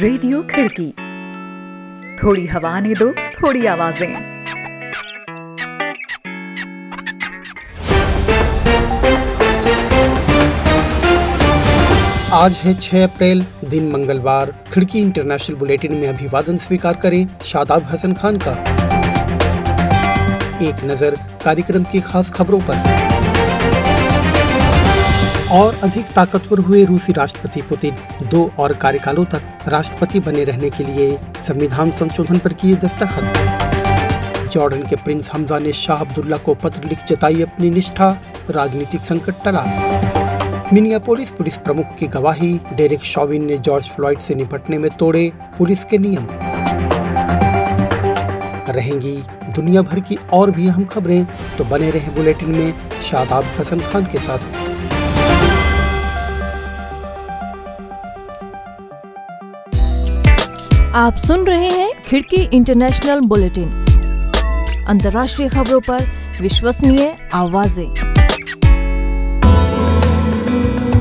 Radio खिड़की। थोड़ी हवा ने दो, थोड़ी आवाज़ें। आज है 6 अप्रैल, दिन मंगलवार। खिड़की इंटरनेशनल बुलेटिन में अभिवादन स्वीकार करें शादाब हसन खान का। एक नज़र कार्यक्रम की खास खबरों पर। और अधिक ताकतवर हुए रूसी राष्ट्रपति पुतिन। दो और कार्यकालों तक राष्ट्रपति बने रहने के लिए संविधान संशोधन पर किए दस्तखत। जॉर्डन के प्रिंस हमजा ने शाह अब्दुल्ला को पत्र लिख जताई अपनी निष्ठा, राजनीतिक संकट टला। मिनियापोलिस पुलिस प्रमुख की गवाही, डेरिक शॉविन ने जॉर्ज फ्लॉइड से निपटने में तोड़े पुलिस के नियम। रहेंगी दुनिया भर की और भी अहम खबरें तो बने रहे बुलेटिन में शादाब हसन खान के साथ। आप सुन रहे हैं खिड़की इंटरनेशनल बुलेटिन। अंतर्राष्ट्रीय खबरों पर विश्वसनीय आवाज़ें।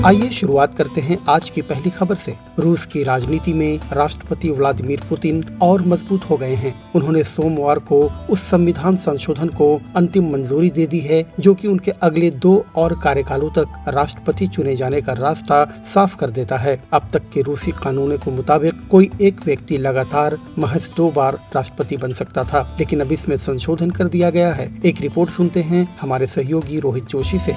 आइए शुरुआत करते हैं आज की पहली खबर से। रूस की राजनीति में राष्ट्रपति व्लादिमीर पुतिन और मज़बूत हो गए हैं। उन्होंने सोमवार को उस संविधान संशोधन को अंतिम मंजूरी दे दी है, जो कि उनके अगले दो और कार्यकालों तक राष्ट्रपति चुने जाने का रास्ता साफ़ कर देता है। अब तक के रूसी कानून के मुताबिक कोई एक व्यक्ति लगातार महज दो बार राष्ट्रपति बन सकता था, लेकिन अब इसमें संशोधन कर दिया गया है। एक रिपोर्ट सुनते हैं हमारे सहयोगी रोहित जोशी ऐसी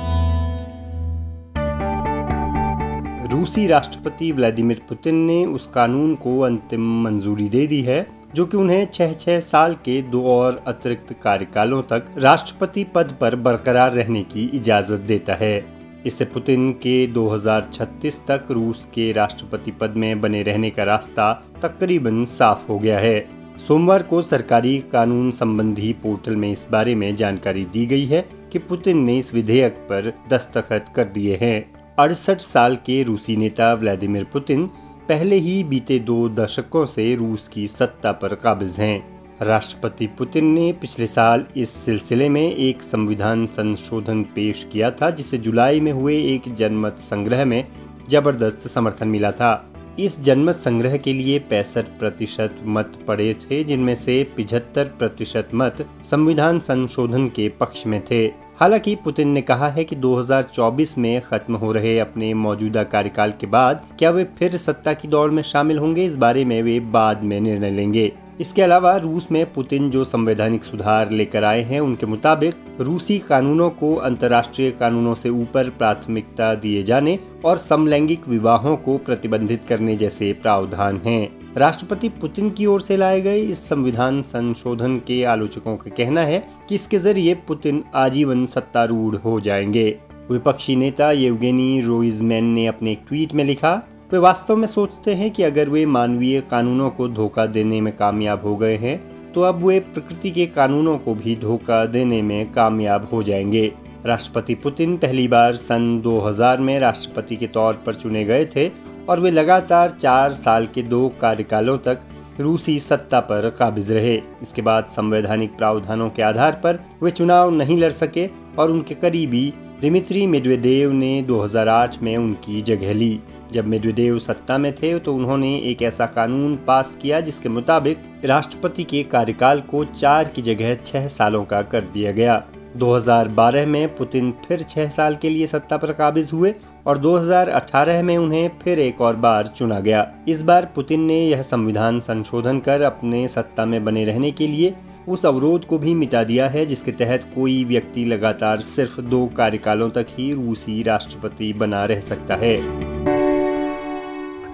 रूसी राष्ट्रपति व्लादिमीर पुतिन ने उस कानून को अंतिम मंजूरी दे दी है, जो कि उन्हें छह छह साल के दो और अतिरिक्त कार्यकालों तक राष्ट्रपति पद पर बरकरार रहने की इजाज़त देता है। इससे पुतिन के 2036 तक रूस के राष्ट्रपति पद में बने रहने का रास्ता तकरीबन साफ़ हो गया है। सोमवार को सरकारी कानून संबंधी पोर्टल में इस बारे में जानकारी दी गई है कि पुतिन ने इस विधेयक पर दस्तखत कर दिए हैं। अड़सठ साल के रूसी नेता व्लादिमीर पुतिन पहले ही बीते दो दशकों से रूस की सत्ता पर काबिज हैं। राष्ट्रपति पुतिन ने पिछले साल इस सिलसिले में एक संविधान संशोधन पेश किया था, जिसे जुलाई में हुए एक जनमत संग्रह में ज़बरदस्त समर्थन मिला था। इस जनमत संग्रह के लिए पैंसठ प्रतिशत मत पड़े थे, जिनमें से पिछहत्तर प्रतिशत मत संविधान संशोधन के पक्ष में थे। हालाँकि पुतिन ने कहा है कि 2024 में खत्म हो रहे अपने मौजूदा कार्यकाल के बाद क्या वे फिर सत्ता की दौड़ में शामिल होंगे? इस बारे में वे बाद में निर्णय लेंगे। इसके अलावा रूस में पुतिन जो संवैधानिक सुधार लेकर आए हैं, उनके मुताबिक रूसी कानूनों को अंतर्राष्ट्रीय कानूनों से ऊपर प्राथमिकता दिए जाने और समलैंगिक विवाहों को प्रतिबंधित करने जैसे प्रावधान हैं। राष्ट्रपति पुतिन की ओर से लाए गए इस संविधान संशोधन के आलोचकों का कहना है कि इसके ज़रिए पुतिन आजीवन सत्तारूढ़ हो जाएँगे। विपक्षी नेता येवगेनी रोइजमैन ने अपने ट्वीट में लिखा, वे वास्तव में सोचते हैं कि अगर वे मानवीय कानूनों को धोखा देने में कामयाब हो गए हैं तो अब वे प्रकृति के कानूनों को भी धोखा देने में कामयाब हो जाएँगे। राष्ट्रपति पुतिन पहली बार सन 2000 में राष्ट्रपति के तौर पर चुने गए थे और वे लगातार चार साल के दो कार्यकालों तक रूसी सत्ता पर काबिज रहे। इसके बाद संवैधानिक प्रावधानों के आधार पर वे चुनाव नहीं लड़ सके और उनके करीबी दिमित्री मेदवेदेव ने 2008 में उनकी जगह ली। जब मेदवेदेव सत्ता में थे तो उन्होंने एक ऐसा कानून पास किया जिसके मुताबिक राष्ट्रपति के कार्यकाल को चार की जगह छह सालों का कर दिया गया। 2012 में पुतिन फिर छह साल के लिए सत्ता पर काबिज हुए और 2018 में उन्हें फिर एक और बार चुना गया। इस बार पुतिन ने यह संविधान संशोधन कर अपने सत्ता में बने रहने के लिए उस अवरोध को भी मिटा दिया है, जिसके तहत कोई व्यक्ति लगातार सिर्फ़ दो कार्यकालों तक ही रूसी राष्ट्रपति बना रह सकता है।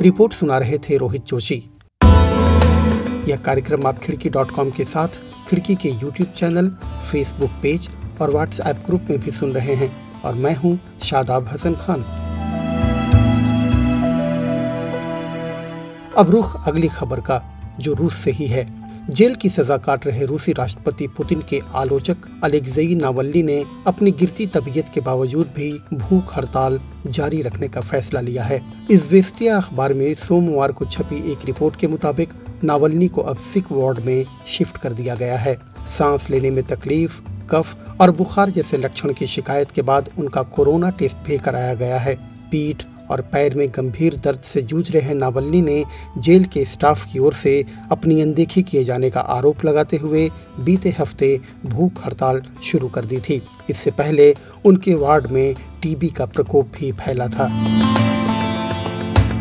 रिपोर्ट सुना रहे थे रोहित जोशी। यह कार्यक्रम आप खिड़की डॉट कॉम के साथ, खिड़की के यूट्यूब चैनल, फेसबुक पेज और व्हाट्सएप ग्रुप में भी सुन रहे हैं। और मैं हूँ शादाब हसन खान। अब रुख अगली खबर का, जो रूस से ही है। जेल की सजा काट रहे रूसी राष्ट्रपति पुतिन के आलोचक अलेक्जेई नावल्ली ने अपनी गिरती तबीयत के बावजूद भी भूख हड़ताल जारी रखने का फैसला लिया है। इस इजवेस्टिया अखबार में सोमवार को छपी एक रिपोर्ट के मुताबिक नावल्नी को अब सिक वार्ड में शिफ्ट कर दिया गया है। सांस लेने में तकलीफ़ कफ और बुखार जैसे लक्षण की शिकायत के बाद उनका कोरोना टेस्ट भी कराया गया है। पीठ और पैर में गंभीर दर्द से जूझ रहे नावल्नी ने जेल के स्टाफ की ओर से अपनी अनदेखी किए जाने का आरोप लगाते हुए बीते हफ़्ते भूख हड़ताल शुरू कर दी थी। इससे पहले उनके वार्ड में टीबी का प्रकोप भी फैला था।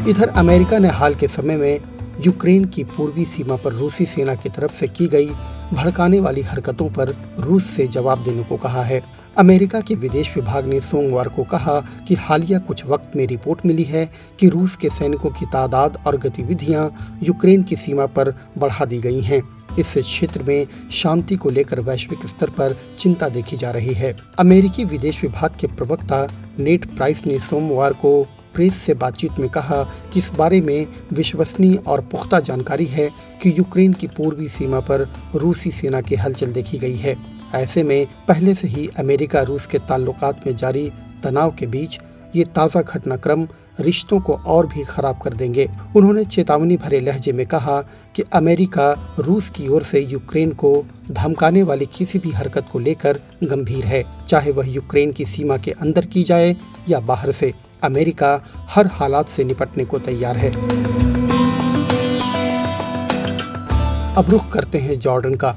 इधर अमेरिका ने हाल के समय में यूक्रेन की पूर्वी सीमा पर रूसी सेना की तरफ़ से की गई भड़काने वाली हरकतों पर रूस से जवाब देने को कहा है। अमेरिका के विदेश विभाग ने सोमवार को कहा कि हालिया कुछ वक्त में रिपोर्ट मिली है कि रूस के सैनिकों की तादाद और गतिविधियाँ यूक्रेन की सीमा पर बढ़ा दी गई हैं। इससे क्षेत्र में शांति को लेकर वैश्विक स्तर पर चिंता देखी जा रही है। अमेरिकी विदेश विभाग के प्रवक्ता नेट प्राइस ने सोमवार को प्रेस से बातचीत में कहा कि इस बारे में विश्वसनीय और पुख्ता जानकारी है कि यूक्रेन की पूर्वी सीमा पर रूसी सेना की हलचल देखी गई है। ऐसे में पहले से ही अमेरिका रूस के ताल्लुकात में जारी तनाव के बीच ये ताज़ा घटनाक्रम रिश्तों को और भी खराब कर देंगे। उन्होंने चेतावनी भरे लहजे में कहा कि अमेरिका रूस की ओर से यूक्रेन को धमकाने वाली किसी भी हरकत को लेकर गंभीर है, चाहे वह यूक्रेन की सीमा के अंदर की जाए या बाहर से। अमेरिका हर हालात से निपटने को तैयार है। अब रुख करते हैं जॉर्डन का।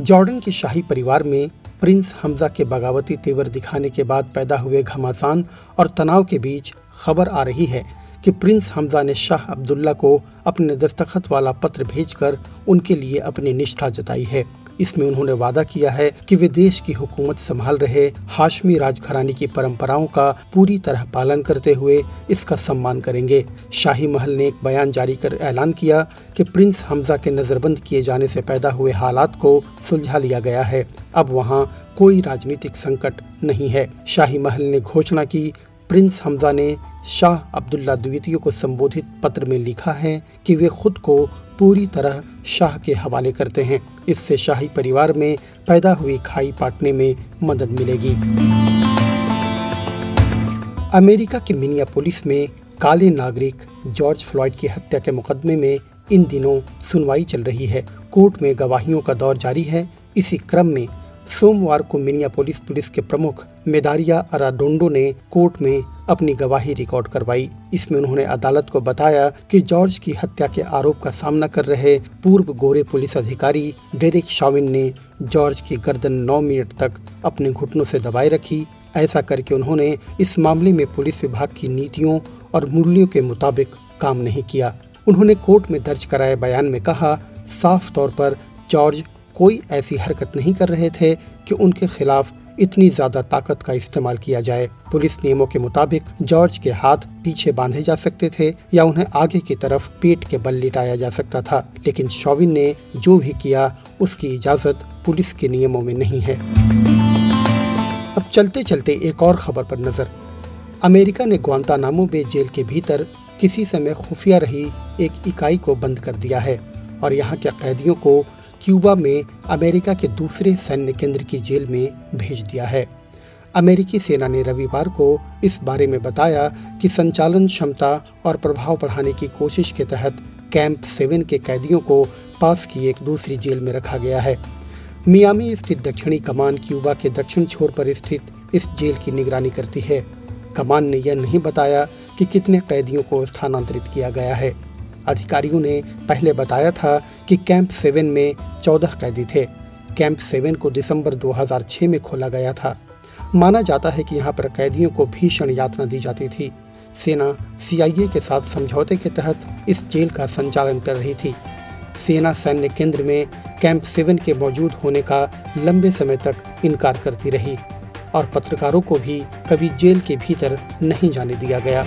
जॉर्डन के शाही परिवार में प्रिंस हमजा के बगावती तेवर दिखाने के बाद पैदा हुए घमासान और तनाव के बीच खबर आ रही है कि प्रिंस हमजा ने शाह अब्दुल्ला को अपने दस्तखत वाला पत्र भेजकर उनके लिए अपनी निष्ठा जताई है। इसमें उन्होंने वादा किया है कि वे देश की हुकूमत संभाल रहे हाशमी राजघराने की परंपराओं का पूरी तरह पालन करते हुए इसका सम्मान करेंगे। शाही महल ने एक बयान जारी कर ऐलान किया कि प्रिंस हमजा के नजरबंद किए जाने से पैदा हुए हालात को सुलझा लिया गया है। अब वहाँ कोई राजनीतिक संकट नहीं है। शाही महल ने घोषणा की, प्रिंस हमजा ने शाह अब्दुल्ला द्वितीय को संबोधित पत्र में लिखा है कि वे खुद को पूरी तरह शाह के हवाले करते हैं। इससे शाही परिवार में पैदा हुई खाई पाटने में मदद मिलेगी। अमेरिका के मिनिया पुलिस में काले नागरिक जॉर्ज फ्लॉयड की हत्या के मुकदमे में इन दिनों सुनवाई चल रही है। कोर्ट में गवाहियों का दौर जारी है। इसी क्रम में सोमवार को मिनियापोलिस पुलिस पुलिस के प्रमुख मेदारिया अराडोंडो ने कोर्ट में अपनी गवाही रिकॉर्ड करवाई। इसमें उन्होंने अदालत को बताया कि जॉर्ज की हत्या के आरोप का सामना कर रहे पूर्व गोरे पुलिस अधिकारी डेरिक शाविन ने जॉर्ज की गर्दन नौ मिनट तक अपने घुटनों से दबाए रखी। ऐसा करके उन्होंने इस मामले में पुलिस विभाग की नीतियों और मूल्यों के मुताबिक काम नहीं किया। उन्होंने कोर्ट में दर्ज कराए बयान में कहा, साफ़ तौर पर जॉर्ज कोई ऐसी हरकत नहीं कर रहे थे कि उनके खिलाफ इतनी ज़्यादा ताकत का इस्तेमाल किया जाए। पुलिस नियमों के मुताबिक जॉर्ज के हाथ पीछे बांधे जा सकते थे या उन्हें आगे की तरफ़ पेट के बल लिटाया जा सकता था, लेकिन शॉविन ने जो भी किया, उसकी इजाज़त पुलिस के नियमों में नहीं है। अब चलते चलते एक और खबर पर नज़र। अमेरिका ने ग्वांतानामो बे जेल के भीतर किसी समय खुफिया रही एक इकाई को बंद कर दिया है और यहाँ के कैदियों को क्यूबा में अमेरिका के दूसरे सैन्य केंद्र की जेल में भेज दिया है। अमेरिकी सेना ने रविवार को इस बारे में बताया कि संचालन क्षमता और प्रभाव बढ़ाने की कोशिश के तहत कैंप सेवन के कैदियों को पास की एक दूसरी जेल में रखा गया है। मियामी स्थित दक्षिणी कमान क्यूबा के दक्षिण छोर पर स्थित इस जेल की निगरानी करती है। कमान ने यह नहीं बताया कि कितने कैदियों को स्थानांतरित किया गया है। अधिकारियों ने पहले बताया था कि कैंप सेवन में चौदह कैदी थे। कैंप सेवन को दिसंबर 2006 में खोला गया था। माना जाता है कि यहाँ पर कैदियों को भीषण यातना दी जाती थी। सेना सीआईए के साथ समझौते के तहत इस जेल का संचालन कर रही थी। सेना सैन्य केंद्र में कैंप सेवन के मौजूद होने का लंबे समय तक इनकार करती रही और पत्रकारों को भी कभी जेल के भीतर नहीं जाने दिया गया।